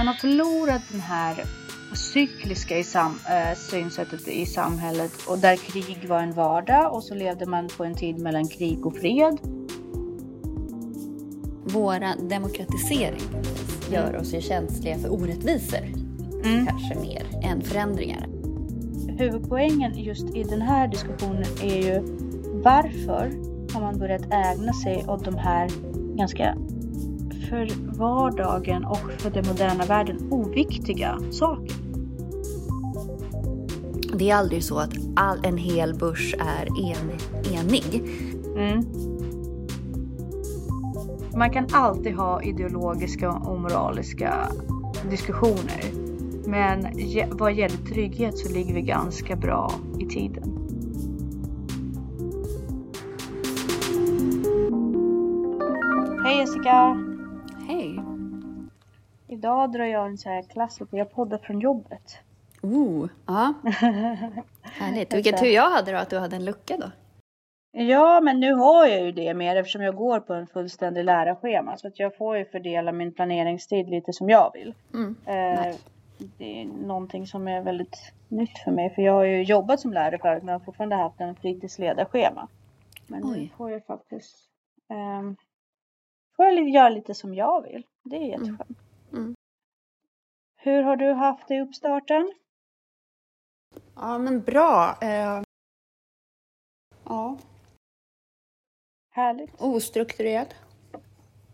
Man har förlorat den här cykliska i sam, äh, synsättet i samhället och där krig var en vardag och så levde man på en tid mellan krig och fred. Våra demokratisering gör oss ju känsliga för orättvisor. Mm. Kanske mer än förändringar. Huvudpoängen just i den här diskussionen är ju varför har man börjat ägna sig åt de här ganska för vardagen och för den moderna världen oviktiga saker. Det är aldrig så att all, en hel börs är en, enig. Mm. Man kan alltid ha ideologiska och moraliska diskussioner. Men vad gäller trygghet så ligger vi ganska bra i tiden. Hej Jessica! Idag drar jag en så här klassiker. Jag poddar från jobbet. Oh, ja. Härligt. Vilken tur jag hade då att du hade en lucka då. Ja, men nu har jag ju det mer eftersom jag går på en fullständig lärarschema. Så att jag får ju fördela min planeringstid lite som jag vill. Mm, eh, det är någonting som är väldigt nytt för mig. För jag har ju jobbat som lärare förut men har fortfarande haft en fritidsledarschema. Men Oj. nu får jag faktiskt eh, får jag göra lite som jag vill. Det är mm. jätteskönt. Mm. Hur har du haft det i uppstarten? Ja, men bra. Eh, ja. Härligt. Ostrukturerad.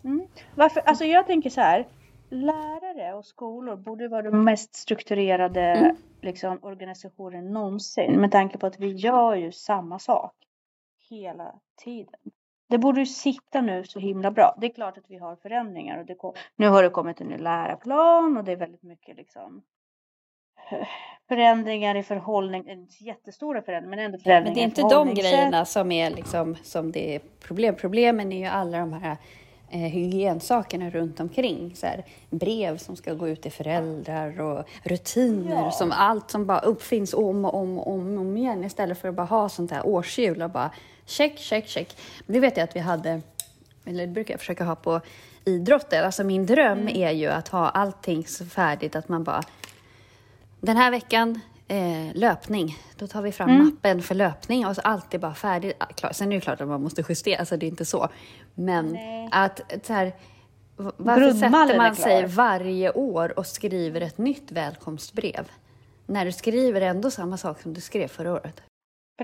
Mm. Varför? Alltså jag tänker så här. Lärare och skolor borde vara de mest strukturerade mm. liksom, organisationer någonsin. Med tanke på att vi gör ju samma sak hela tiden. Det borde ju sitta nu så himla bra. Det är klart att vi har förändringar och det kom, nu har det kommit en ny lärarplan och det är väldigt mycket liksom förändringar i förhållning, inte jättestora förändringar men ändå förändringar Men det är inte de grejerna som är liksom som det är problem. Problemen är ju alla de här eh, hygiensakerna runt omkring. Så här, brev som ska gå ut till föräldrar och rutiner ja. som allt som bara uppfinns om och om och om, om igen istället för att bara ha sånt här årshjul och bara check, check, check. Det vet jag att vi hade, eller det brukar jag försöka ha på idrotten. Alltså min dröm mm. är ju att ha allting så färdigt att man bara den här veckan eh, löpning, då tar vi fram mm. mappen för löpning och så allt är bara färdigt. Ah, sen är det klart att man måste justera, alltså det är inte så. Men Nej. att så här, varför sätter man sig varje år och skriver ett nytt välkomstbrev? När du skriver ändå samma sak som du skrev förra året.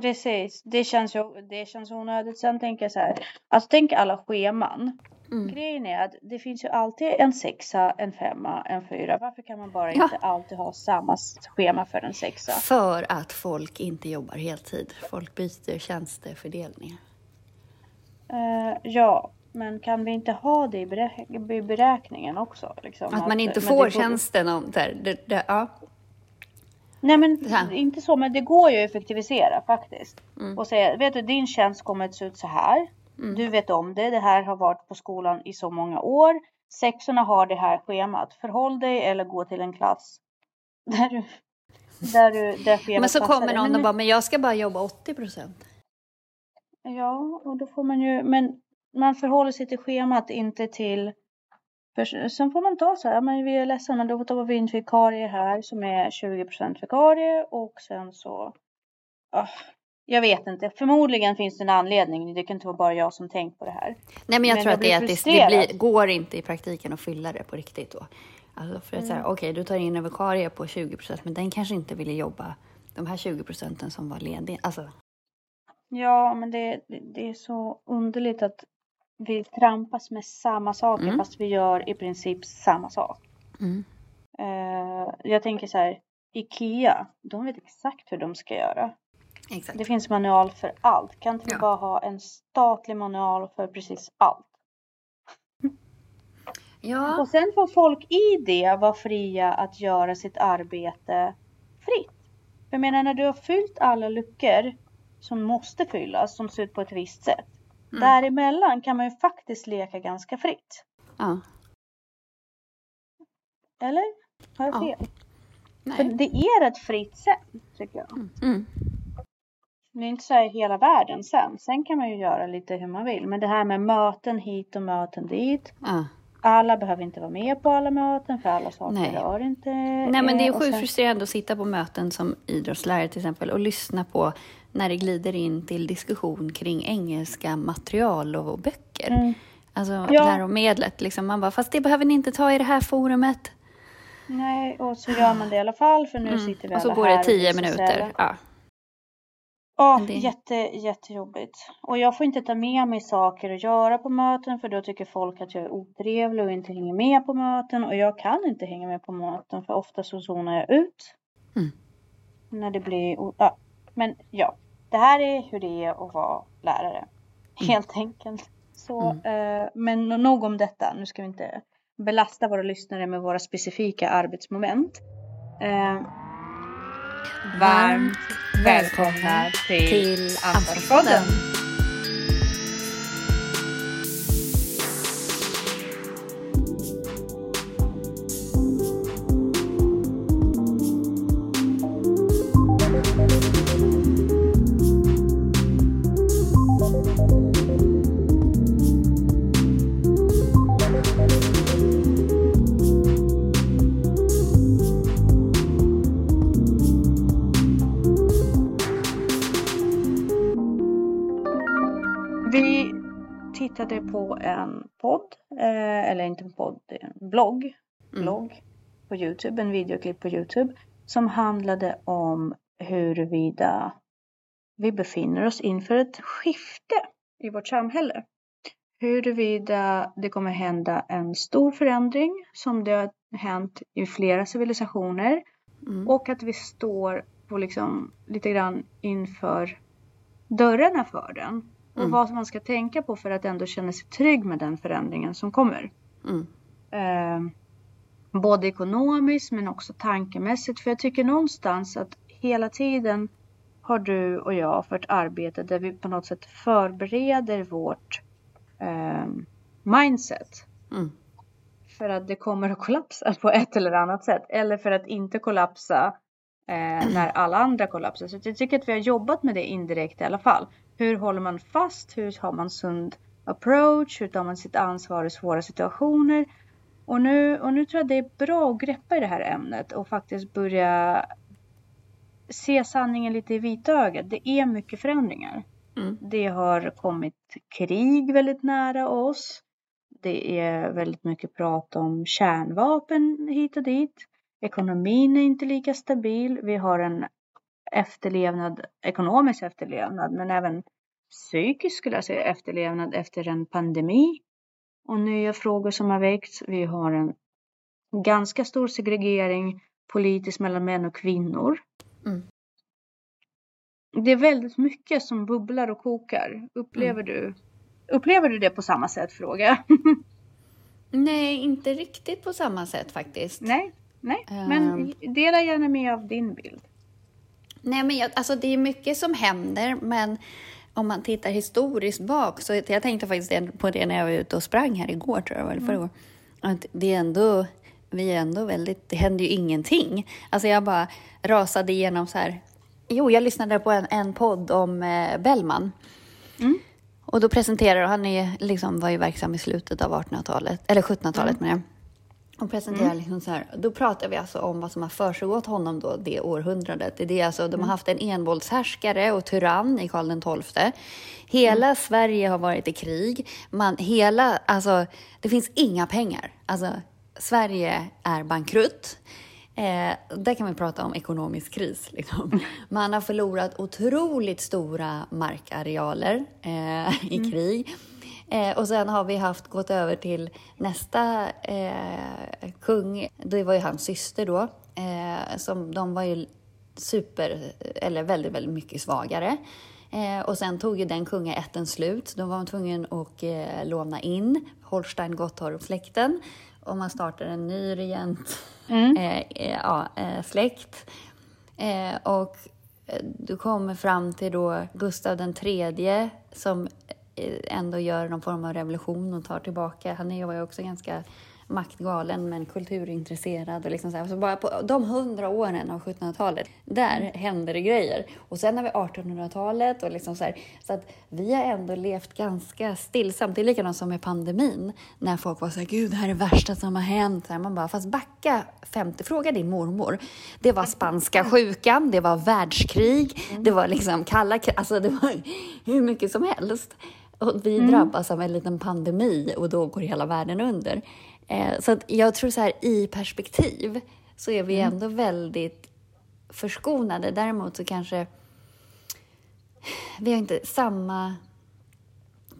Precis, det känns, ju, det känns onödigt. Sen tänker jag så här, alltså tänk alla scheman. Mm. Grejen är att det finns ju alltid en sexa, en femma, en fyra. Varför kan man bara ja. inte alltid ha samma schema för en sexa? För att folk inte jobbar heltid. Folk byter tjänstefördelningar. Uh, ja, men kan vi inte ha det i, beräk i beräkningen också? Liksom? Att man inte att, får tjänsten om där, det, det, ja. Nej men inte så, men det går ju att effektivisera faktiskt. Mm. Och säga, vet du din tjänst kommer att se ut så här. Mm. Du vet om det, det här har varit på skolan i så många år. Sexorna har det här schemat. Förhåll dig eller gå till en klass där du, där du, där schemat Men så kommer någon och bara, men jag ska bara jobba 80 procent. Ja, och då får man ju, men man förhåller sig till schemat, inte till för sen får man ta så här, men vi är ledsna, då tar vi in vikarie här som är 20% vikarie och sen så, oh, jag vet inte, förmodligen finns det en anledning. Det kan inte vara bara jag som tänkt på det här. Nej, men jag men tror jag att det, är att det, det blir, går inte i praktiken att fylla det på riktigt då. Alltså för att mm. säga, okej, okay, du tar in en vikarie på 20% men den kanske inte ville jobba de här 20 procenten som var lediga. Alltså. Ja, men det, det är så underligt att vi trampas med samma saker mm. fast vi gör i princip samma sak. Mm. Uh, jag tänker så här, Ikea, de vet exakt hur de ska göra. Exakt. Det finns manual för allt. Kan inte vi ja. bara ha en statlig manual för precis allt? Ja. Och sen får folk i det vara fria att göra sitt arbete fritt. Jag menar när du har fyllt alla luckor som måste fyllas, som ser ut på ett visst sätt. Mm. Däremellan kan man ju faktiskt leka ganska fritt. Ja. Eller? Har jag fel? Ja. För det är ett fritt sätt, tycker jag. Mm. Mm. Det är inte så här hela världen sen. Sen kan man ju göra lite hur man vill. Men det här med möten hit och möten dit. Ja. alla behöver inte vara med på alla möten för alla saker Nej. rör inte. Nej men det är eh, sjukt sen... frustrerande att sitta på möten som idrottslärare till exempel och lyssna på när det glider in till diskussion kring engelska material och böcker. Mm. Alltså ja. läromedlet liksom. Man bara, fast det behöver ni inte ta i det här forumet. Nej, och så gör man det i alla fall för nu mm. sitter vi alla här. Och så går det tio minuter. Ja. Ja, det... jätte, jättejobbigt. Och jag får inte ta med mig saker att göra på möten för då tycker folk att jag är otrevlig och inte hänger med på möten. Och jag kan inte hänga med på möten för ofta så zonar jag ut. Mm. När det blir... Ja. Men ja, det här är hur det är att vara lärare. Mm. Helt enkelt. Så, mm. eh, men nog om detta. Nu ska vi inte belasta våra lyssnare med våra specifika arbetsmoment. Eh, varmt välkomna till, till Ansvarspodden. tittade på en podd, eh, eller inte en podd, en blogg, mm. blogg på Youtube, en videoklipp på Youtube som handlade om huruvida vi befinner oss inför ett skifte i vårt samhälle. Huruvida det kommer hända en stor förändring som det har hänt i flera civilisationer mm. och att vi står på liksom lite grann inför dörrarna för den. Och mm. vad man ska tänka på för att ändå känna sig trygg med den förändringen som kommer. Mm. Eh, både ekonomiskt men också tankemässigt. För jag tycker någonstans att hela tiden har du och jag för ett arbete där vi på något sätt förbereder vårt eh, mindset. Mm. För att det kommer att kollapsa på ett eller annat sätt. Eller för att inte kollapsa eh, när alla andra kollapsar. Så jag tycker att vi har jobbat med det indirekt i alla fall. Hur håller man fast? Hur har man sund approach? Hur tar man sitt ansvar i svåra situationer? Och nu, och nu tror jag det är bra att greppa i det här ämnet och faktiskt börja se sanningen lite i vitögat. Det är mycket förändringar. Mm. Det har kommit krig väldigt nära oss. Det är väldigt mycket prat om kärnvapen hit och dit. Ekonomin är inte lika stabil. Vi har en efterlevnad, ekonomisk efterlevnad, men även psykisk skulle jag säga efterlevnad efter en pandemi och nya frågor som har väckts. Vi har en ganska stor segregering politiskt mellan män och kvinnor. Mm. Det är väldigt mycket som bubblar och kokar. Upplever, mm. du, upplever du det på samma sätt? Fråga. Nej, inte riktigt på samma sätt faktiskt. Nej, nej. men um... dela gärna med av din bild. Nej, men jag, alltså det är mycket som händer, men om man tittar historiskt bak, så jag tänkte faktiskt på det när jag var ute och sprang här igår, tror jag, eller förra mm. att det är ändå, vi är ändå väldigt, det händer ju ingenting. Alltså jag bara rasade igenom så här, jo, jag lyssnade på en, en podd om eh, Bellman. Mm. Och då presenterar han är, liksom, var ju verksam i slutet av 1800-talet, eller 1700-talet mm. med och presenterar mm. liksom så här, då pratar vi alltså om vad som har försiggått honom då det århundradet. Det är alltså, de har mm. haft en envåldshärskare och tyrann i Karl XII. Hela mm. Sverige har varit i krig. Man, hela, alltså, det finns inga pengar. Alltså, Sverige är bankrutt. Eh, där kan vi prata om ekonomisk kris. Liksom. Mm. Man har förlorat otroligt stora markarealer eh, i mm. Eh, och sen har vi haft, gått över till nästa eh, kung. Det var ju hans syster då. Eh, som, de var ju super, eller väldigt, väldigt mycket svagare. Eh, och sen tog ju den kungaätten slut. Då var man tvungen att eh, låna in Holstein-Gottorp-släkten och man startar en ny regent mm. Eh, ja, släkt. och du kommer fram till då Gustav den tredje som Eh, ändå gör någon form av revolution och tar tillbaka. Han var ju också ganska maktgalen men kulturintresserad. Och liksom så, här. så bara på de hundra åren av 1700-talet, där mm. hände det grejer. Och sen har vi 1800-talet och liksom så här, Så att vi har ändå levt ganska stillsamt. Det är likadant som med pandemin, när folk var så här, gud det här är det värsta som har hänt. Så här, man bara, fast backa 50, fråga din mormor. Det var spanska sjukan, det var världskrig, mm. det var liksom kalla alltså det var hur mycket som helst. Och vi mm. drabbas av en liten pandemi och då går hela världen under. Eh, så att jag tror så här i perspektiv så är vi mm. ändå väldigt förskonade. Däremot så kanske vi har inte samma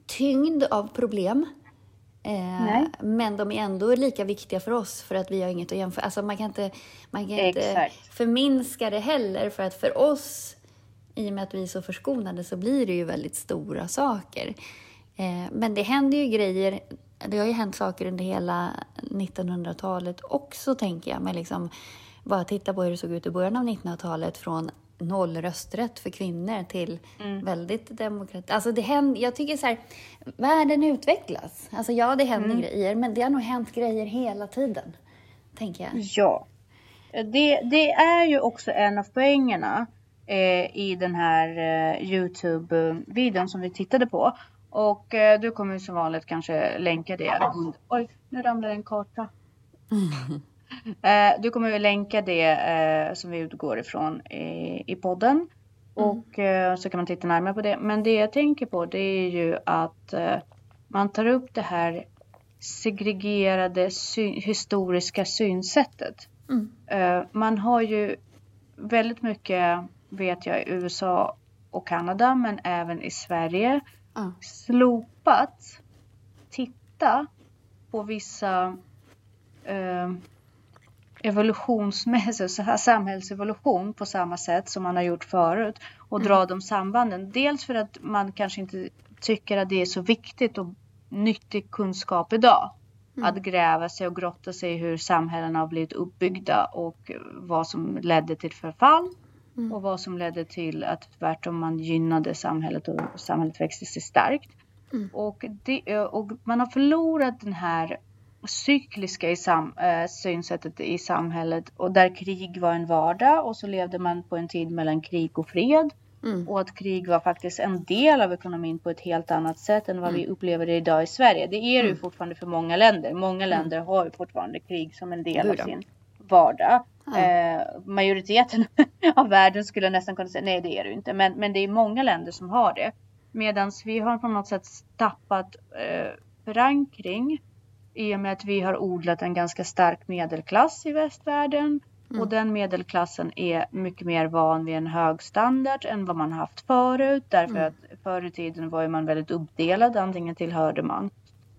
tyngd av problem. Eh, men de är ändå lika viktiga för oss för att vi har inget att jämföra. Alltså man kan inte, man kan inte förminska det heller för att för oss, i och med att vi är så förskonade, så blir det ju väldigt stora saker. Eh, men det händer ju grejer det har ju hänt saker under hela 1900-talet också, tänker jag. Men liksom, bara titta på hur det såg ut i början av 1900-talet från noll rösträtt för kvinnor till mm. väldigt demokratiskt. Alltså det händer, jag tycker så här, världen utvecklas. Alltså ja, det händer mm. grejer, men det har nog hänt grejer hela tiden, tänker jag. Ja. Det, det är ju också en av poängerna eh, i den här eh, Youtube-videon som vi tittade på. Och eh, du kommer som vanligt kanske länka det. Oj, nu ramlade en karta. Mm. Du kommer att länka det eh, som vi utgår ifrån i, i podden. Mm. Och eh, så kan man titta närmare på det. Men det jag tänker på det är ju att man tar upp det här segregerade sy historiska synsättet. Mm. Man har ju väldigt mycket, vet jag, i USA och Kanada men även i Sverige mm. slopat titta på vissa eh, evolutionsmässigt, samhällsevolution på samma sätt som man har gjort förut och mm. dra de sambanden. Dels för att man kanske inte tycker att det är så viktigt och nyttig kunskap idag. Mm. Att gräva sig och grotta sig i hur samhällen har blivit uppbyggda och vad som ledde till förfall Mm. Och vad som ledde till att tvärtom man gynnade samhället och samhället växte sig starkt. Mm. Och, det, och man har förlorat den här cykliska i sam, äh, synsättet i samhället och där krig var en vardag och så levde man på en tid mellan krig och fred. Mm. Och att krig var faktiskt en del av ekonomin på ett helt annat sätt än vad mm. vi upplever det idag i Sverige. Det är det ju mm. fortfarande för många länder. Många mm. länder har ju fortfarande krig som en del av sin vardag. Eh, majoriteten av världen skulle nästan kunna säga nej det är det inte. Men, men det är många länder som har det. Medan vi har på något sätt tappat eh, förankring i och med att vi har odlat en ganska stark medelklass i västvärlden. Mm. Och den medelklassen är mycket mer van vid en hög standard än vad man haft förut. Därför mm. att förr i tiden var man väldigt uppdelad. Antingen tillhörde man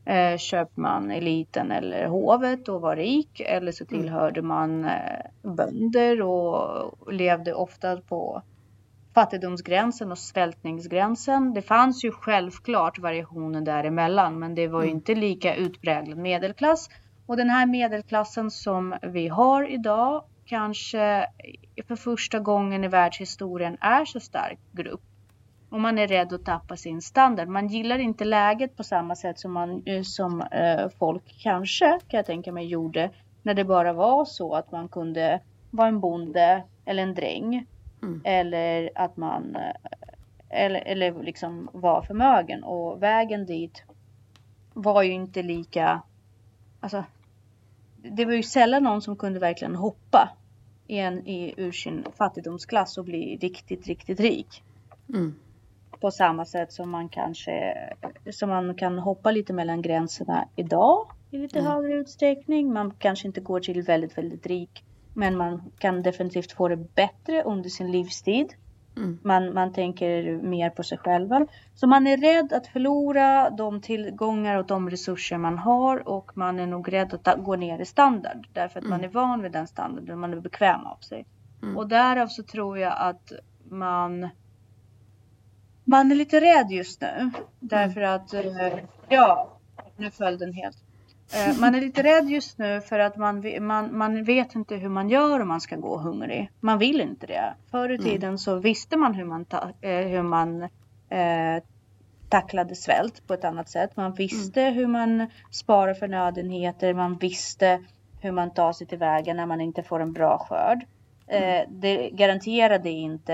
eh, köpman, eliten eller hovet och var rik. Eller så mm. tillhörde man eh, bönder och levde ofta på fattigdomsgränsen och svältningsgränsen. Det fanns ju självklart variationer däremellan men det var ju mm. inte lika utpräglad medelklass. Och den här medelklassen som vi har idag kanske för första gången i världshistorien är så stark grupp och man är rädd att tappa sin standard. Man gillar inte läget på samma sätt som, man, eh, som eh, folk kanske, kan jag tänka mig, gjorde när det bara var så att man kunde vara en bonde eller en dräng. Mm. Eller att man eh, eller, eller liksom var förmögen. Och vägen dit var ju inte lika... Alltså, det var ju sällan någon som kunde verkligen hoppa en, i, ur sin fattigdomsklass och bli riktigt, riktigt rik. Mm på samma sätt som man kanske som man kan hoppa lite mellan gränserna idag i lite mm. högre utsträckning. Man kanske inte går till väldigt, väldigt rik, men man kan definitivt få det bättre under sin livstid. Mm. Man, man tänker mer på sig själva. Så man är rädd att förlora de tillgångar och de resurser man har och man är nog rädd att gå ner i standard därför att mm. man är van vid den standarden, man är bekväm av sig. Mm. Och därav så tror jag att man man är lite rädd just nu. Därför mm. att, eh, ja, nu föll den helt. Eh, man är lite rädd just nu för att man, man, man vet inte hur man gör om man ska gå hungrig. Man vill inte det. Förr i mm. tiden så visste man hur man, ta, eh, hur man eh, tacklade svält på ett annat sätt. Man visste mm. hur man sparar förnödenheter, man visste hur man tar sig tillväga när man inte får en bra skörd. Mm. Eh, det garanterade inte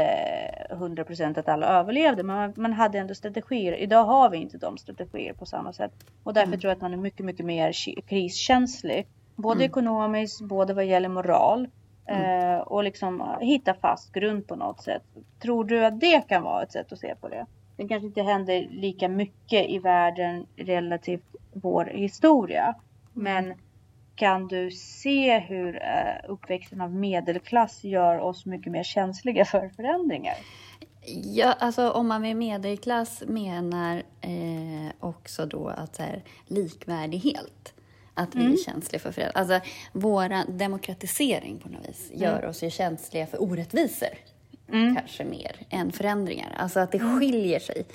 100% att alla överlevde, men man hade ändå strategier. Idag har vi inte de strategier på samma sätt och därför mm. tror jag att man är mycket, mycket mer kriskänslig. Både mm. ekonomiskt, både vad gäller moral mm. eh, och liksom hitta fast grund på något sätt. Tror du att det kan vara ett sätt att se på det? Det kanske inte händer lika mycket i världen relativt vår historia, men kan du se hur uh, uppväxten av medelklass gör oss mycket mer känsliga för förändringar? Ja, alltså om man med medelklass menar eh, också då att så här, likvärdighet. Att vi mm. är känsliga för förändringar. Alltså vår demokratisering på något vis mm. gör oss ju känsliga för orättvisor. Mm. Kanske mer än förändringar. Alltså att det mm. skiljer sig.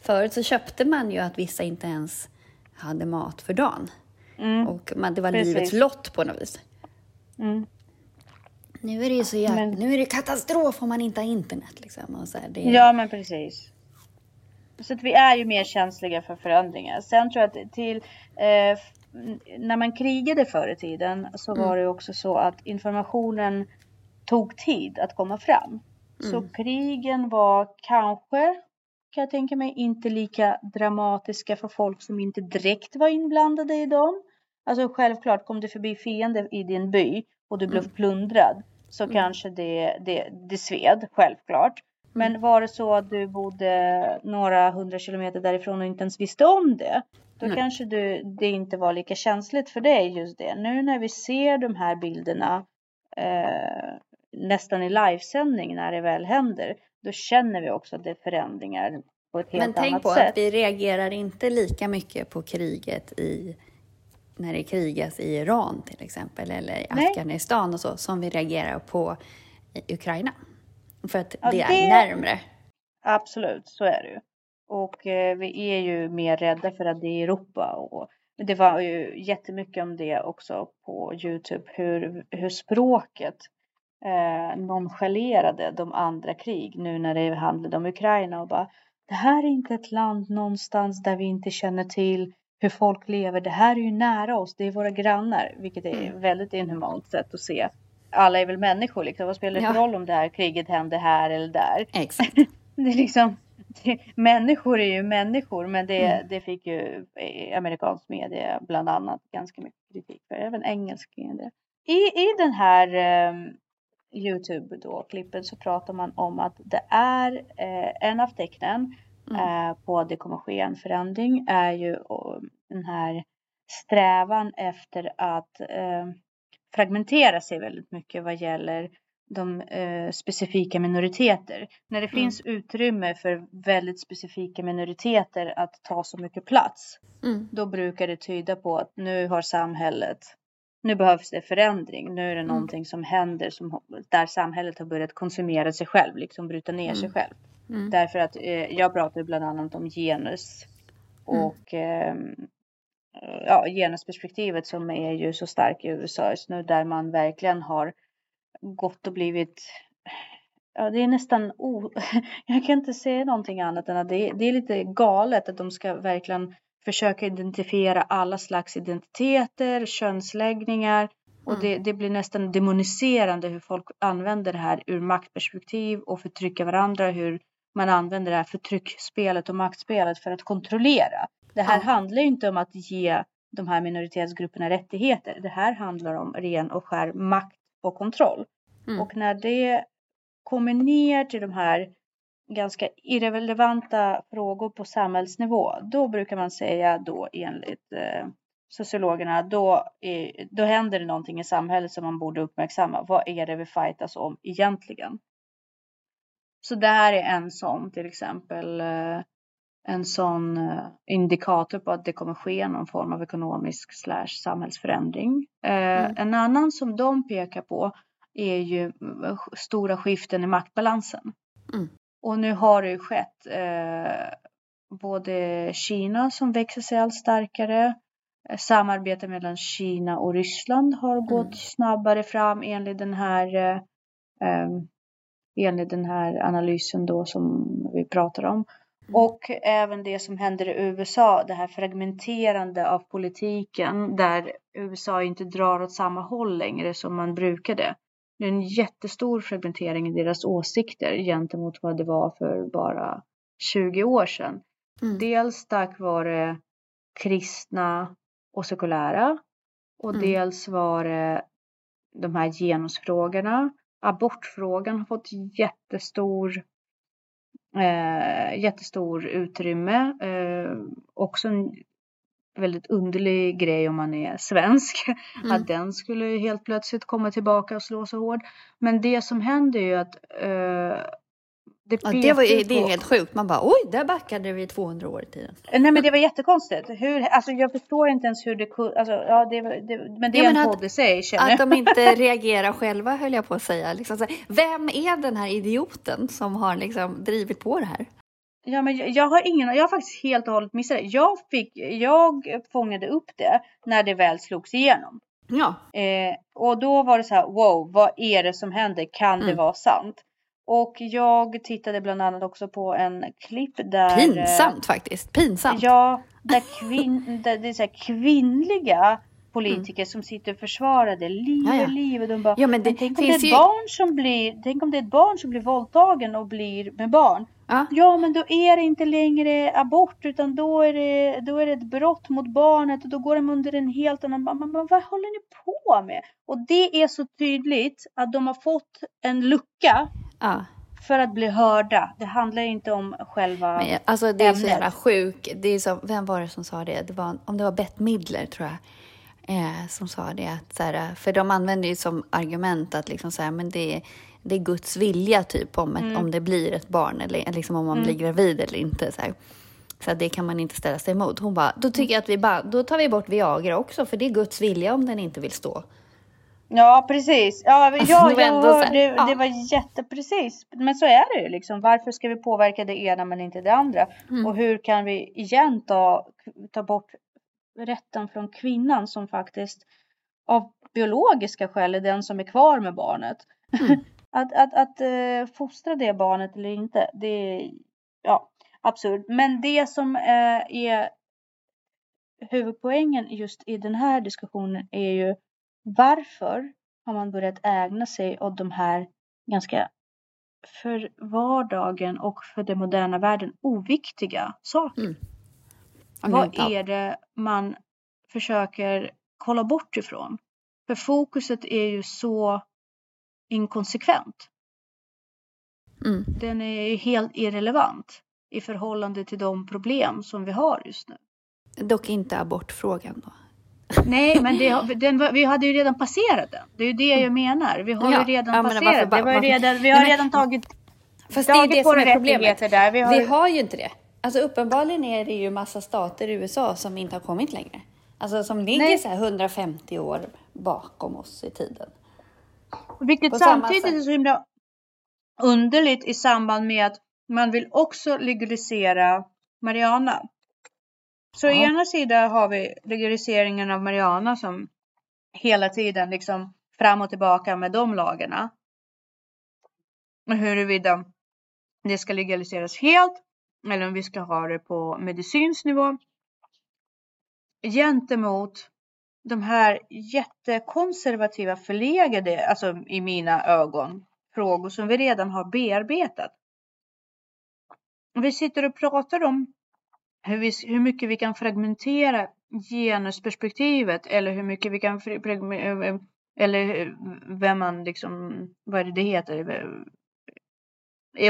Förut så köpte man ju att vissa inte ens hade mat för dagen. Mm. Och man, det var Precis. livets lott på något vis. Mm. Nu är det ju så jävla, men... nu är det katastrof om man inte har internet liksom. Och så här, det... Ja men precis. Så att vi är ju mer känsliga för förändringar. Sen tror jag att till eh, när man krigade förr i tiden så mm. var det också så att informationen tog tid att komma fram. Mm. Så krigen var kanske kan jag tänka mig, inte lika dramatiska för folk som inte direkt var inblandade i dem. Alltså självklart, kom det förbi fiender i din by och du blev mm. plundrad så mm. kanske det, det, det sved, självklart. Men mm. var det så att du bodde några hundra kilometer därifrån och inte ens visste om det, då mm. kanske du, det inte var lika känsligt för dig just det. Nu när vi ser de här bilderna eh, nästan i livesändning när det väl händer, då känner vi också att det är förändringar på ett helt annat sätt. Men tänk på sätt. att vi reagerar inte lika mycket på kriget i när det krigas i Iran till exempel eller i Nej. Afghanistan och så som vi reagerar på i Ukraina. För att ja, det är det... närmre. Absolut, så är det ju. Och eh, vi är ju mer rädda för att det är Europa och det var ju jättemycket om det också på Youtube hur, hur språket eh, nonchalerade de andra krig nu när det handlade om Ukraina och bara det här är inte ett land någonstans där vi inte känner till hur folk lever. Det här är ju nära oss, det är våra grannar, vilket är mm. väldigt inhumant sätt att se. Alla är väl människor liksom. Vad spelar det för ja. roll om det här kriget händer här eller där? Exakt. det är liksom, det, människor är ju människor, men det, mm. det fick ju amerikansk media bland annat ganska mycket kritik för, även engelsk media. I, i den här um, Youtube då, klippet så pratar man om att det är eh, en av tecknen mm. eh, på att det kommer ske en förändring är ju och, den här strävan efter att eh, fragmentera sig väldigt mycket vad gäller de eh, specifika minoriteter. När det mm. finns utrymme för väldigt specifika minoriteter att ta så mycket plats, mm. då brukar det tyda på att nu har samhället nu behövs det förändring. Nu är det mm. någonting som händer som, där samhället har börjat konsumera sig själv, liksom bryta ner mm. sig själv. Mm. Därför att eh, jag pratar bland annat om genus mm. och eh, ja, genusperspektivet som är ju så stark i USA just nu där man verkligen har gått och blivit Ja, det är nästan o... Jag kan inte säga någonting annat än att det är, det är lite galet att de ska verkligen försöka identifiera alla slags identiteter, könsläggningar och mm. det, det, blir nästan demoniserande hur folk använder det här ur maktperspektiv och förtrycka varandra, hur man använder det här förtrycksspelet och maktspelet för att kontrollera. Det här mm. handlar inte om att ge de här minoritetsgrupperna rättigheter. Det här handlar om ren och skär makt och kontroll. Mm. Och när det kommer ner till de här ganska irrelevanta frågor på samhällsnivå, då brukar man säga då enligt eh, sociologerna, då, är, då händer det någonting i samhället som man borde uppmärksamma. Vad är det vi fightas om egentligen? Så det här är en sån till exempel eh, en sån eh, indikator på att det kommer ske någon form av ekonomisk slash samhällsförändring. Eh, mm. En annan som de pekar på är ju stora skiften i maktbalansen. Mm. Och nu har det ju skett eh, både Kina som växer sig allt starkare. Eh, samarbete mellan Kina och Ryssland har mm. gått snabbare fram enligt den här eh, eh, enligt den här analysen då som vi pratar om. Mm. Och även det som händer i USA, det här fragmenterande av politiken där USA inte drar åt samma håll längre som man brukade. Det är en jättestor fragmentering i deras åsikter gentemot vad det var för bara 20 år sedan. Mm. Dels tack vare kristna och sekulära och mm. dels var det de här genusfrågorna. Abortfrågan har fått jättestor eh, jättestor utrymme. Eh, också en väldigt underlig grej om man är svensk. Mm. Att den skulle helt plötsligt komma tillbaka och slå så hård. Men det som händer är ju att eh, det, ja, det, var, det är helt sjukt. Man bara oj, där backade vi 200 år i tiden. Nej men det var jättekonstigt. Hur, alltså, jag förstår inte ens hur det kunde, alltså, ja, det, det, men det är ja, en podd i sig känner Att de inte reagerar själva höll jag på att säga. Liksom, så, vem är den här idioten som har liksom, drivit på det här? Ja men jag har ingen, jag har faktiskt helt och hållet missat det. Jag, fick, jag fångade upp det när det väl slogs igenom. Ja. Eh, och då var det så här, wow, vad är det som händer? Kan mm. det vara sant? Och jag tittade bland annat också på en klipp där... Pinsamt faktiskt, pinsamt. Ja, där, kvin, där det är så kvinnliga politiker mm. som sitter och försvarar det. Liv är liv. Och de bara, ja, men det men tänk, om det är ett ju... barn som blir, tänk om det är ett barn som blir våldtagen och blir med barn. Ja. ja men då är det inte längre abort utan då är det, då är det ett brott mot barnet och då går de under en helt annan... Man, man, vad håller ni på med? Och det är så tydligt att de har fått en lucka Ja. För att bli hörda. Det handlar inte om själva Men, Alltså det är ämnet. så jävla sjuk. Det är så, vem var det som sa det? det var, om det var Bette Midler tror jag. Eh, som sa det. Att, så här, för de använder ju som argument att liksom, så här, men det, det är Guds vilja typ om, ett, mm. om det blir ett barn eller liksom om man mm. blir gravid eller inte. Så, här. så det kan man inte ställa sig emot. Hon bara, då tycker jag att vi bara, då tar vi bort Viagra också för det är Guds vilja om den inte vill stå. Ja precis. Ja, alltså, ja jag hörde, ja. det var jätteprecis. Men så är det ju liksom. Varför ska vi påverka det ena men inte det andra? Mm. Och hur kan vi igen ta, ta bort rätten från kvinnan som faktiskt av biologiska skäl är den som är kvar med barnet. Mm. att att, att uh, fostra det barnet eller inte, det är ja, absurt. Men det som uh, är huvudpoängen just i den här diskussionen är ju varför har man börjat ägna sig åt de här ganska för vardagen och för den moderna världen oviktiga saker? Mm. Vad är det man försöker kolla bort ifrån? För fokuset är ju så inkonsekvent. Mm. Den är ju helt irrelevant i förhållande till de problem som vi har just nu. Dock inte abortfrågan då? Nej, men det, den, vi hade ju redan passerat den. Det är ju det jag menar. Vi har ja, ju redan ja, passerat. Det var redan, vi har men, redan tagit, fast det är det som är problemet. Där. Vi har, vi har ju inte det. Alltså uppenbarligen är det ju massa stater i USA som inte har kommit längre. Alltså som ligger Nej. så här 150 år bakom oss i tiden. Vilket På samtidigt är så himla underligt i samband med att man vill också legalisera Mariana. Så ja. ena sidan har vi legaliseringen av Mariana som hela tiden liksom fram och tillbaka med de lagarna. Och huruvida det ska legaliseras helt eller om vi ska ha det på medicinsk nivå. Gentemot de här jättekonservativa förlegade, alltså i mina ögon, frågor som vi redan har bearbetat. Vi sitter och pratar om hur, vi, hur mycket vi kan fragmentera genusperspektivet eller hur mycket vi kan eller vem man liksom, vad är det det heter?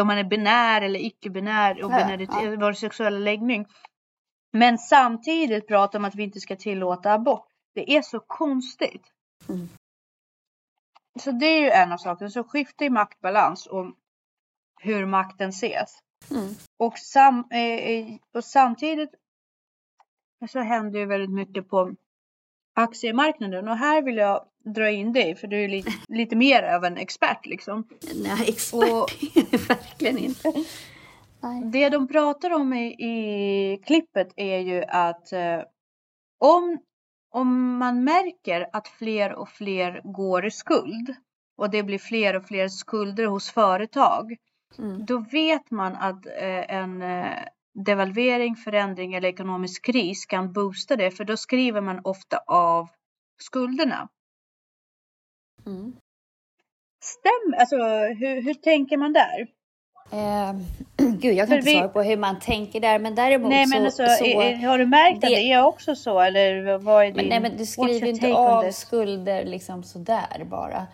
Om man är binär eller icke-binär och ja, ja. sexuella läggning. Men samtidigt prata om att vi inte ska tillåta abort. Det är så konstigt. Mm. Så det är ju en av sakerna. Så skifta i maktbalans och hur makten ses. Mm. Och, sam, eh, eh, och samtidigt så händer ju väldigt mycket på aktiemarknaden och här vill jag dra in dig för du är lite, lite mer av en expert liksom. Nej, expert och, verkligen inte. Nej. Det de pratar om i, i klippet är ju att eh, om, om man märker att fler och fler går i skuld och det blir fler och fler skulder hos företag Mm. Då vet man att eh, en, eh, devalvering, förändring eller ekonomisk kris kan boosta det för då skriver man ofta av skulderna. Mm. Stämmer, alltså hur, hur tänker man där? Eh, gud, jag kan inte vi... svara på hur man tänker där, men däremot nej, men så, alltså, så... Är, har du märkt det... att det är också så, eller vad är din... Men, nej, men du skriver ju inte av skulder liksom sådär bara.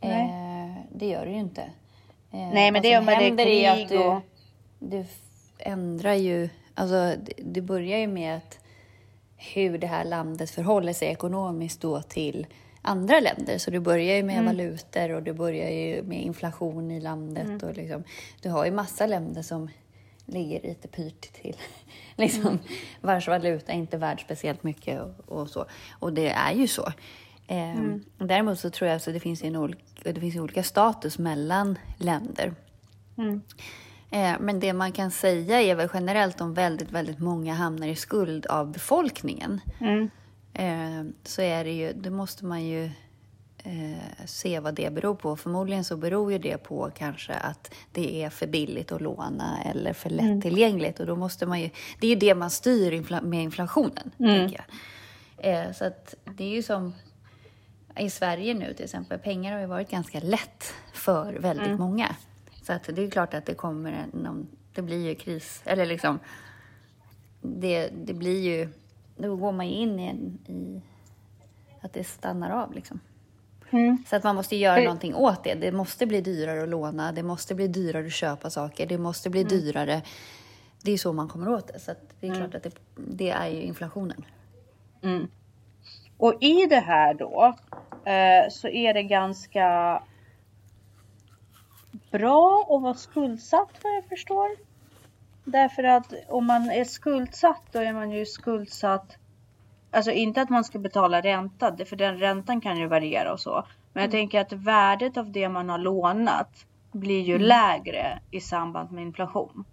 Eh, det gör du ju inte. Eh, nej, men det är om det är att du, och... du ändrar ju... Alltså, det, det börjar ju med att hur det här landet förhåller sig ekonomiskt då till andra länder. Så du börjar ju med mm. valutor och du börjar ju med inflation i landet. Mm. Och liksom, du har ju massa länder som ligger lite pyrt till. liksom, mm. Vars valuta är inte värd speciellt mycket och, och så. Och det är ju så. Eh, mm. Däremot så tror jag att alltså det finns en det finns olika status mellan länder. Mm. Eh, men det man kan säga är väl generellt om väldigt, väldigt många hamnar i skuld av befolkningen. Mm. Eh, så är det ju, då måste man ju eh, se vad det beror på. Förmodligen så beror ju det på kanske att det är för billigt att låna eller för mm. lättillgängligt. Och då måste man ju, det är ju det man styr infla, med inflationen, mm. tänker jag. Eh, så att det är ju som i Sverige nu till exempel, pengar har ju varit ganska lätt för väldigt mm. många. Så att det är klart att det kommer någon, det blir ju kris, eller liksom, det, det blir ju då går man ju in i, en, i att det stannar av liksom. Mm. Så att man måste göra någonting åt det. Det måste bli dyrare att låna, det måste bli dyrare att köpa saker, det måste bli mm. dyrare. Det är så man kommer åt det. Så det är mm. klart att det, det, är ju inflationen. Mm. Och i det här då eh, så är det ganska bra att vara skuldsatt vad jag förstår. Därför att om man är skuldsatt då är man ju skuldsatt Alltså inte att man ska betala ränta, för den räntan kan ju variera och så. Men jag mm. tänker att värdet av det man har lånat blir ju mm. lägre i samband med inflation.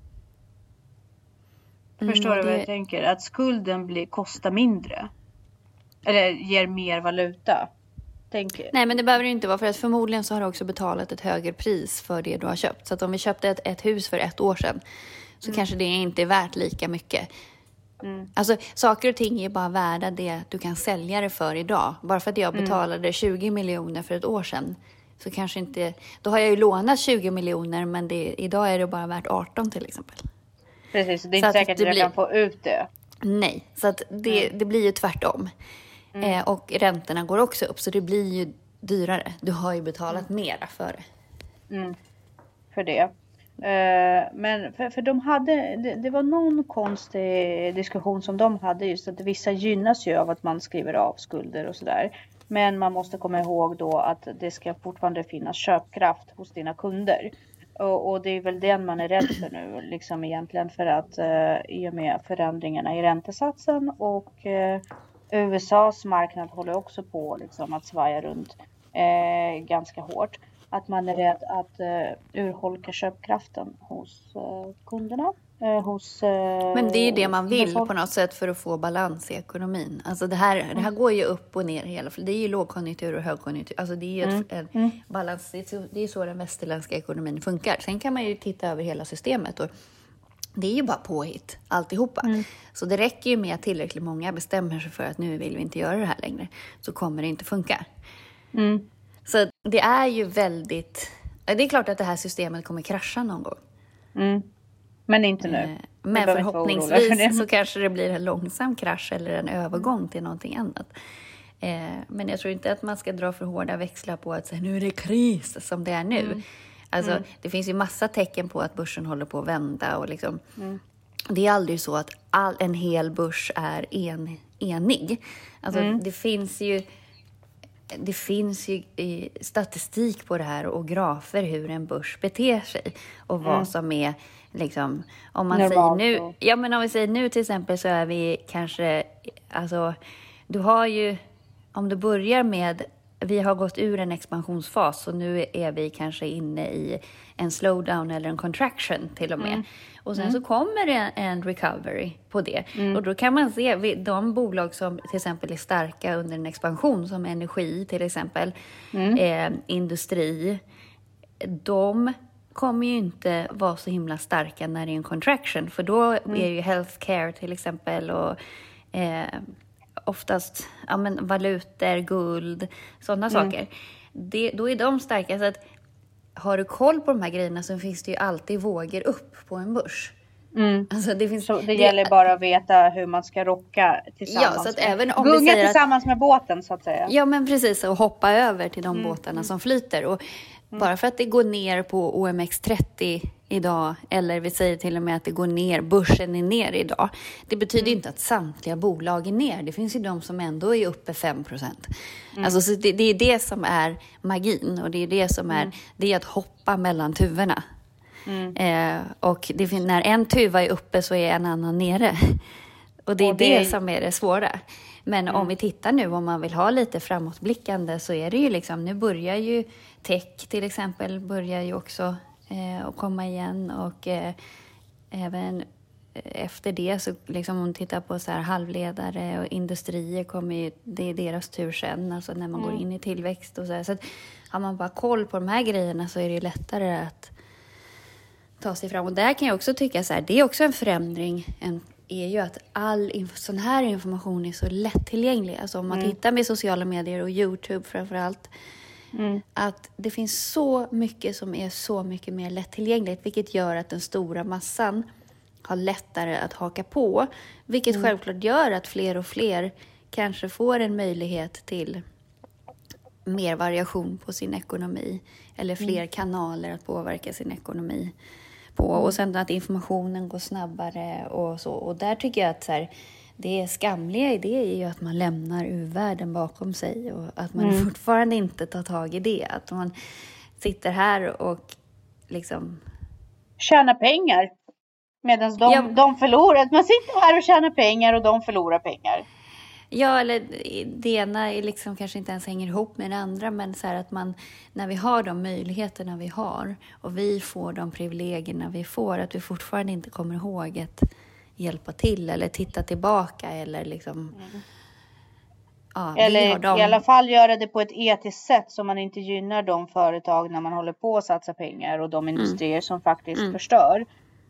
Mm, Förstår du vad jag tänker? Att skulden blir, kostar mindre. Eller ger mer valuta. Tänker. Nej, men det behöver det inte vara för att förmodligen så har du också betalat ett högre pris för det du har köpt. Så att om vi köpte ett, ett hus för ett år sedan så mm. kanske det inte är värt lika mycket. Mm. Alltså saker och ting är bara värda det du kan sälja det för idag. Bara för att jag mm. betalade mm. 20 miljoner för ett år sedan så kanske inte... Då har jag ju lånat 20 miljoner men det, idag är det bara värt 18 till exempel. Precis, det är så inte säkert att jag blir... kan få ut det. Nej, så att det, mm. det blir ju tvärtom. Mm. Eh, och räntorna går också upp så det blir ju dyrare. Du har ju betalat mm. mera för det. För det. Eh, men för, för de hade, det, det, var någon konstig diskussion som de hade just att vissa gynnas ju av att man skriver av skulder och sådär. Men man måste komma ihåg då att det ska fortfarande finnas köpkraft hos dina kunder. Och, och det är väl den man är rädd för nu liksom egentligen för att eh, i och med förändringarna i räntesatsen och eh, USAs marknad håller också på liksom att svaja runt eh, ganska hårt att man är rädd att uh, urholka köpkraften hos uh, kunderna. Uh, hos, uh, Men det är ju det man vill på något sätt för att få balans i ekonomin. Alltså det här, mm. det här går ju upp och ner hela Det är ju lågkonjunktur och högkonjunktur. Alltså det är ju mm. ett, mm. balans. Det är, så, det är så den västerländska ekonomin funkar. Sen kan man ju titta över hela systemet. Och, det är ju bara påhitt alltihopa. Mm. Så det räcker ju med att tillräckligt många bestämmer sig för att nu vill vi inte göra det här längre. Så kommer det inte funka. Mm. Så det är ju väldigt... Det är klart att det här systemet kommer krascha någon gång. Mm. Men inte nu. Eh, men förhoppningsvis så kanske det blir en långsam krasch eller en övergång till någonting annat. Eh, men jag tror inte att man ska dra för hårda växlar på att säga nu är det kris som det är nu. Mm. Alltså, mm. Det finns ju massa tecken på att börsen håller på att vända. Och liksom, mm. Det är aldrig så att all, en hel börs är en, enig. Alltså, mm. Det finns ju det finns ju statistik på det här och grafer hur en börs beter sig och vad mm. som är liksom, om man Normalt. säger nu, ja men om vi säger nu till exempel så är vi kanske, alltså, du har ju, om du börjar med, vi har gått ur en expansionsfas och nu är vi kanske inne i en slowdown eller en contraction till och med. Mm. Och sen mm. så kommer det en recovery på det. Mm. Och då kan man se de bolag som till exempel är starka under en expansion, som energi till exempel, mm. eh, industri, de kommer ju inte vara så himla starka när det är en contraction, för då mm. är ju healthcare till exempel och eh, oftast ja, men, valutor, guld, sådana mm. saker. Det, då är de starka. Så att, har du koll på de här grejerna så finns det ju alltid vågor upp på en börs. Mm. Alltså det, finns, så det, det gäller bara att veta hur man ska rocka tillsammans. Ja, så att även om Gunga tillsammans att, med båten så att säga. Ja, men precis. Och hoppa över till de mm. båtarna som flyter. Och mm. Bara för att det går ner på OMX30 idag, eller vi säger till och med att det går ner, börsen är ner idag. Det betyder mm. inte att samtliga bolag är ner. Det finns ju de som ändå är uppe 5 procent. Mm. Alltså, det, det, är det som är magin och det är det som är, mm. det är att hoppa mellan tuvorna. Mm. Eh, och det, när en tuva är uppe så är en annan nere. Och det är och det... det som är det svåra. Men mm. om vi tittar nu, om man vill ha lite framåtblickande, så är det ju liksom, nu börjar ju tech till exempel, börjar ju också eh, att komma igen och eh, även efter det, så liksom om man tittar på så här halvledare och industrier, kommer ju, det är deras tur sen, alltså när man mm. går in i tillväxt och så här. Så att har man bara koll på de här grejerna så är det lättare att ta sig fram. Och där kan jag också tycka så här, det är också en förändring, en, är ju att all sån här information är så lättillgänglig. Alltså om man mm. tittar med sociala medier och Youtube framför allt, mm. att det finns så mycket som är så mycket mer lättillgängligt, vilket gör att den stora massan har lättare att haka på, vilket mm. självklart gör att fler och fler kanske får en möjlighet till mer variation på sin ekonomi eller fler mm. kanaler att påverka sin ekonomi på och sen att informationen går snabbare och så. Och där tycker jag att så här, det skamliga i det är ju att man lämnar uvärlden bakom sig och att man mm. fortfarande inte tar tag i det. Att man sitter här och liksom... Tjänar pengar. Medan de, ja. de förlorar. Man sitter här och tjänar pengar och de förlorar pengar. Ja, eller det ena är liksom kanske inte ens hänger ihop med det andra, men så att man, när vi har de möjligheterna vi har och vi får de privilegierna vi får, att vi fortfarande inte kommer ihåg att hjälpa till eller titta tillbaka eller liksom... Mm. Ja, eller i alla fall göra det på ett etiskt sätt så man inte gynnar de företag när man håller på att satsa pengar och de mm. industrier mm. som faktiskt mm. förstör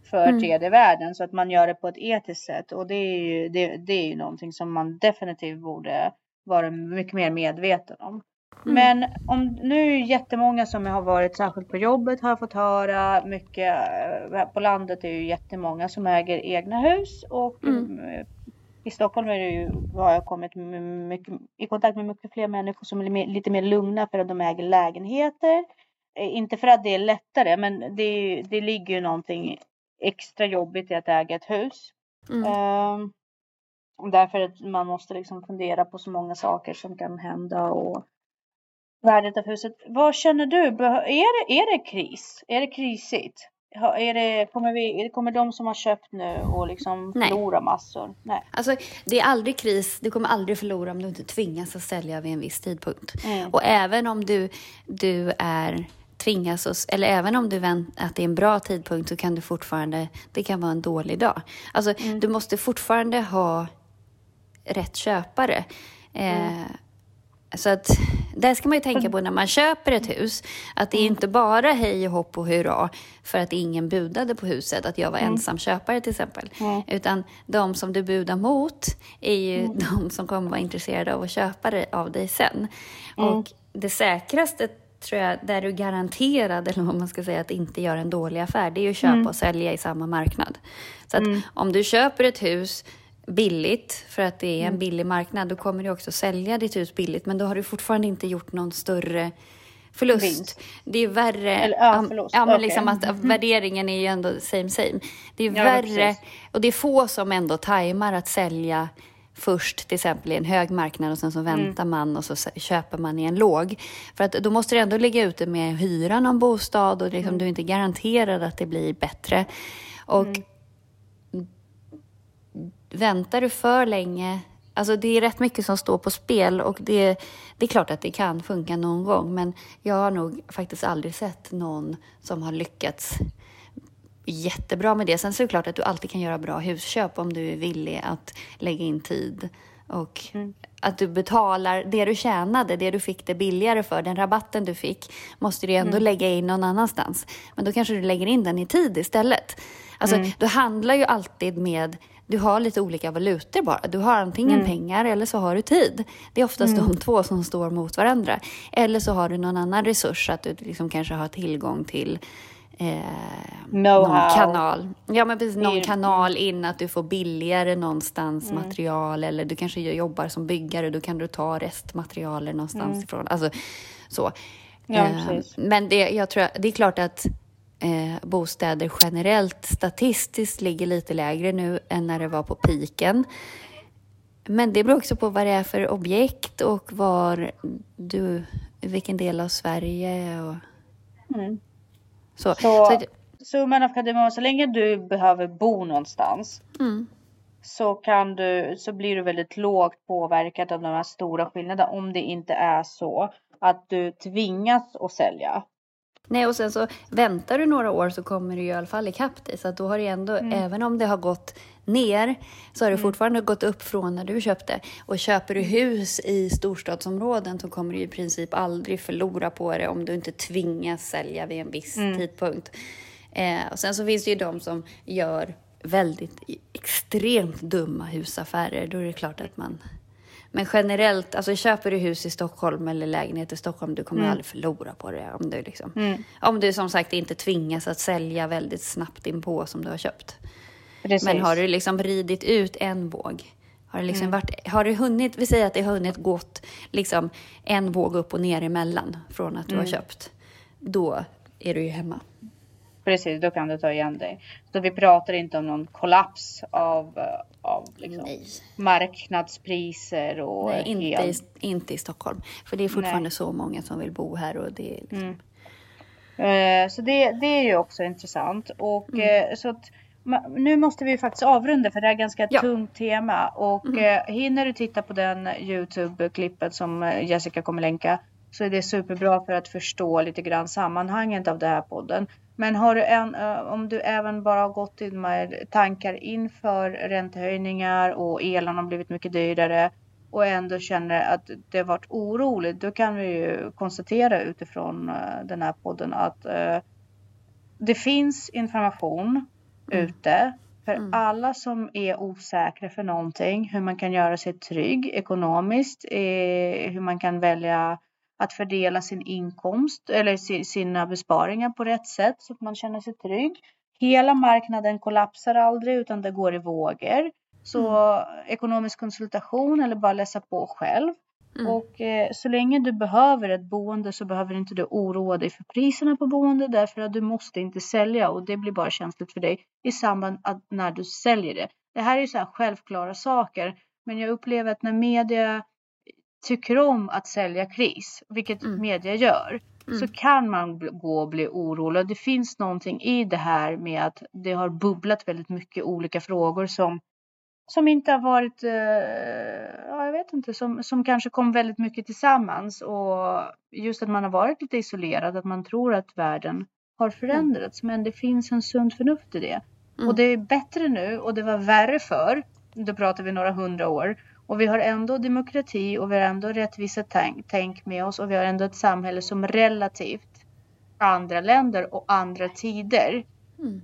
för mm. tredje världen så att man gör det på ett etiskt sätt och det är ju, det, det är ju någonting som man definitivt borde vara mycket mer medveten om. Mm. Men om nu jättemånga som har varit särskilt på jobbet har fått höra mycket. Eh, på landet är ju jättemånga som äger egna hus och mm. Eh, i Stockholm är det ju, har jag kommit mycket, i kontakt med mycket fler människor som är lite mer lugna för att de äger lägenheter. Eh, inte för att det är lättare, men det, det ligger ju någonting extra jobbigt i att äga ett hus. Mm. Uh, därför att man måste liksom fundera på så många saker som kan hända och värdet av huset. Vad känner du? Är det, är det kris? Är det krisigt? Är det, kommer, vi, kommer de som har köpt nu och liksom förlora massor? Nej. Alltså, det är aldrig kris. Du kommer aldrig förlora om du inte tvingas att sälja vid en viss tidpunkt. Mm. Och även om du, du är tvingas oss, eller även om du väntar att det är en bra tidpunkt så kan du fortfarande, det kan vara en dålig dag. Alltså, mm. du måste fortfarande ha rätt köpare. Eh, mm. Så att där ska man ju tänka på när man köper ett hus, att det är mm. inte bara hej och hopp och hurra för att ingen budade på huset, att jag var mm. ensam köpare till exempel. Mm. Utan de som du budar mot är ju mm. de som kommer vara intresserade av att köpa det av dig sen. Och det säkraste tror jag, där du garanterad, eller vad man ska säga, att inte göra en dålig affär, det är ju att köpa och sälja i samma marknad. Så att om du köper ett hus billigt, för att det är en mm. billig marknad, då kommer du också sälja ditt hus billigt, men då har du fortfarande inte gjort någon större förlust. Vinst. Det är värre. Eller, ja, förlust. Ja, men okay. liksom att mm. värderingen är ju ändå same same. Det är ja, värre, och det är få som ändå tajmar att sälja först till exempel i en hög marknad och sen så mm. väntar man och så köper man i en låg. För att då måste du ändå ligga ute med hyran av bostad och liksom, mm. du är inte garanterad att det blir bättre. Och mm. Väntar du för länge Alltså det är rätt mycket som står på spel och det, det är klart att det kan funka någon gång men jag har nog faktiskt aldrig sett någon som har lyckats jättebra med det. Sen så är det klart att du alltid kan göra bra husköp om du är villig att lägga in tid Och mm. att du betalar det du tjänade, det du fick det billigare för, den rabatten du fick, måste du ändå mm. lägga in någon annanstans. Men då kanske du lägger in den i tid istället. Alltså, mm. du handlar ju alltid med du har lite olika valutor bara. Du har antingen mm. pengar eller så har du tid. Det är oftast mm. de två som står mot varandra. Eller så har du någon annan resurs, att du liksom kanske har tillgång till eh, någon kanal. Ja, men precis. Någon kanal in att du får billigare någonstans mm. material eller du kanske jobbar som byggare. Då kan du ta restmaterialer någonstans mm. ifrån. Alltså, så. Ja, eh, men det, jag tror, det är klart att eh, bostäder generellt statistiskt ligger lite lägre nu än när det var på piken. Men det beror också på vad det är för objekt och var du, vilken del av Sverige och mm. så. Så, så summan av kardemumman, så länge du behöver bo någonstans mm. så, kan du, så blir du väldigt lågt påverkad av de här stora skillnaderna om det inte är så att du tvingas att sälja. Nej, och sen så väntar du några år så kommer du i alla fall ikapp dig. Så att då har det ändå, mm. även om det har gått ner, så har det mm. fortfarande gått upp från när du köpte. Och köper du hus i storstadsområden så kommer du i princip aldrig förlora på det om du inte tvingas sälja vid en viss mm. tidpunkt. Eh, och sen så finns det ju de som gör väldigt extremt dumma husaffärer. Då är det klart att man men generellt, alltså köper du hus i Stockholm eller lägenhet i Stockholm, du kommer mm. aldrig förlora på det. Om du, liksom, mm. om du som sagt inte tvingas att sälja väldigt snabbt inpå som du har köpt. Precis. Men har du liksom ridit ut en våg, har det, liksom mm. varit, har det hunnit, vi säger att det har hunnit gått liksom en våg upp och ner emellan från att du har mm. köpt, då är du ju hemma. Precis, då kan du ta igen dig. Så vi pratar inte om någon kollaps av, av liksom marknadspriser och Nej, inte, i, inte i Stockholm. För det är fortfarande Nej. så många som vill bo här och det är liksom... mm. Eh, så det, det är ju också intressant. Och mm. Eh, så att, nu måste vi faktiskt avrunda för det är ett ganska ja. tungt tema. Och mm. Eh, hinner du titta på den Youtube-klippet som Jessica kommer länka så är det superbra för att förstå lite grann sammanhanget av den här podden. Men har du en, om du även bara har gått med tankar inför räntehöjningar och elen har blivit mycket dyrare och ändå känner att det har varit oroligt, då kan vi ju konstatera utifrån den här podden att det finns information mm. ute för mm. alla som är osäkra för någonting, hur man kan göra sig trygg ekonomiskt, hur man kan välja att fördela sin inkomst eller sina besparingar på rätt sätt så att man känner sig trygg. Hela marknaden kollapsar aldrig utan det går i vågor. Så mm. ekonomisk konsultation eller bara läsa på själv. Mm. Och eh, så länge du behöver ett boende så behöver inte du oroa dig för priserna på boende därför att du måste inte sälja och det blir bara känsligt för dig i samband med när du säljer det. Det här är så här självklara saker men jag upplever att när media tycker om att sälja kris, vilket mm. media gör, mm. så kan man gå och bli orolig. Det finns någonting i det här med att det har bubblat väldigt mycket olika frågor som som inte har varit, eh, ja, jag vet inte, som, som kanske kom väldigt mycket tillsammans och just att man har varit lite isolerad, att man tror att världen har mm. förändrats, mm. men det finns en sund förnuft i det. Mm. Och det är bättre nu och det var värre för då pratar vi några hundra år. Och vi har ändå demokrati och vi har ändå rättvisa tänk, tänk med oss och vi har ändå ett samhälle som relativt andra länder och andra tider mm.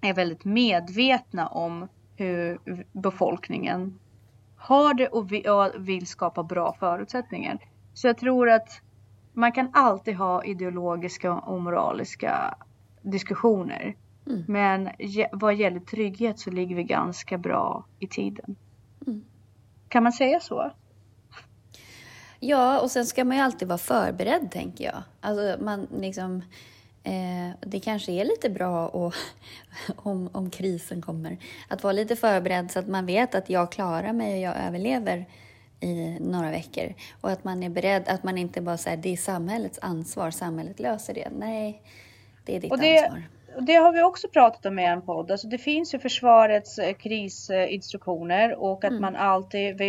är väldigt medvetna om hur befolkningen har det och vill skapa bra förutsättningar. Så jag tror att man kan alltid ha ideologiska och moraliska diskussioner. Mm. Men vad gäller trygghet så ligger vi ganska bra i tiden. Kan man säga så? Ja, och sen ska man ju alltid vara förberedd, tänker jag. Alltså, man liksom... Eh, det kanske är lite bra och, om, om krisen kommer. Att vara lite förberedd så att man vet att jag klarar mig och jag överlever i några veckor. Och att man är beredd, att man inte bara säger det är samhällets ansvar, samhället löser det. Nej, det är ditt det, ansvar det har vi också pratat om i en podd. Alltså det finns ju försvarets eh, krisinstruktioner och att mm. man alltid,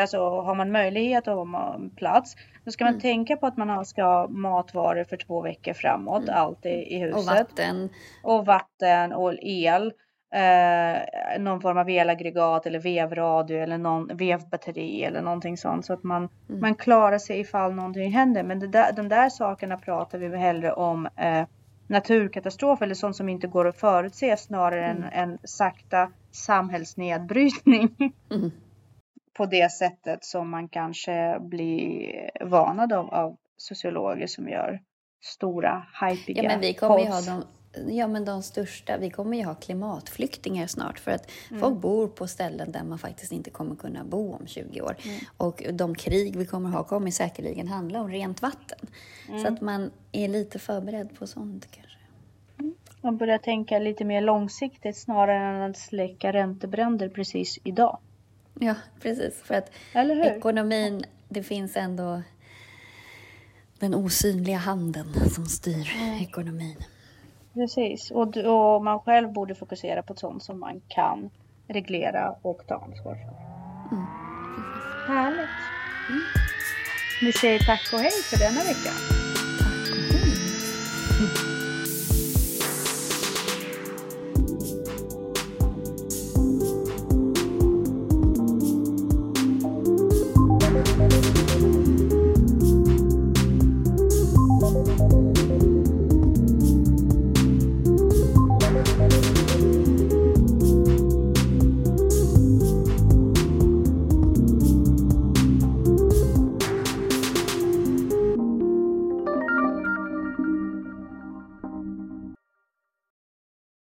alltså har man möjlighet och har man plats, då ska man mm. tänka på att man ska ha matvaror för två veckor framåt, mm. alltid i huset. Och vatten. Och vatten och el. eh, någon form av elaggregat eller vevradio eller någon vevbatteri eller någonting sånt så att man, mm. man klarar sig ifall någonting händer. Men där, de där sakerna pratar vi hellre om eh, naturkatastrof eller sånt som inte går att förutse snarare mm. än en sakta samhällsnedbrytning. Mm. På det sättet som man kanske blir vanad av, av sociologer som gör stora, hypiga Ja men vi kommer ju ha de, ja, men de största, vi kommer ju ha klimatflyktingar snart för att mm. folk bor på ställen där man faktiskt inte kommer kunna bo om 20 år. Mm. Och de krig vi kommer ha kommer säkerligen handla om rent vatten. Mm. Så att man är lite förberedd på sånt kanske. Mm. Man börjar tänka lite mer långsiktigt snarare än att släcka räntebränder precis idag. Ja, precis. För att ekonomin, det finns ändå den osynliga handen som styr mm. ekonomin. Precis, och, och, man själv borde fokusera på sånt som man kan reglera och ta ansvar för. Mm. Härligt. Mm. Vi säger tack och hej för denna vecka.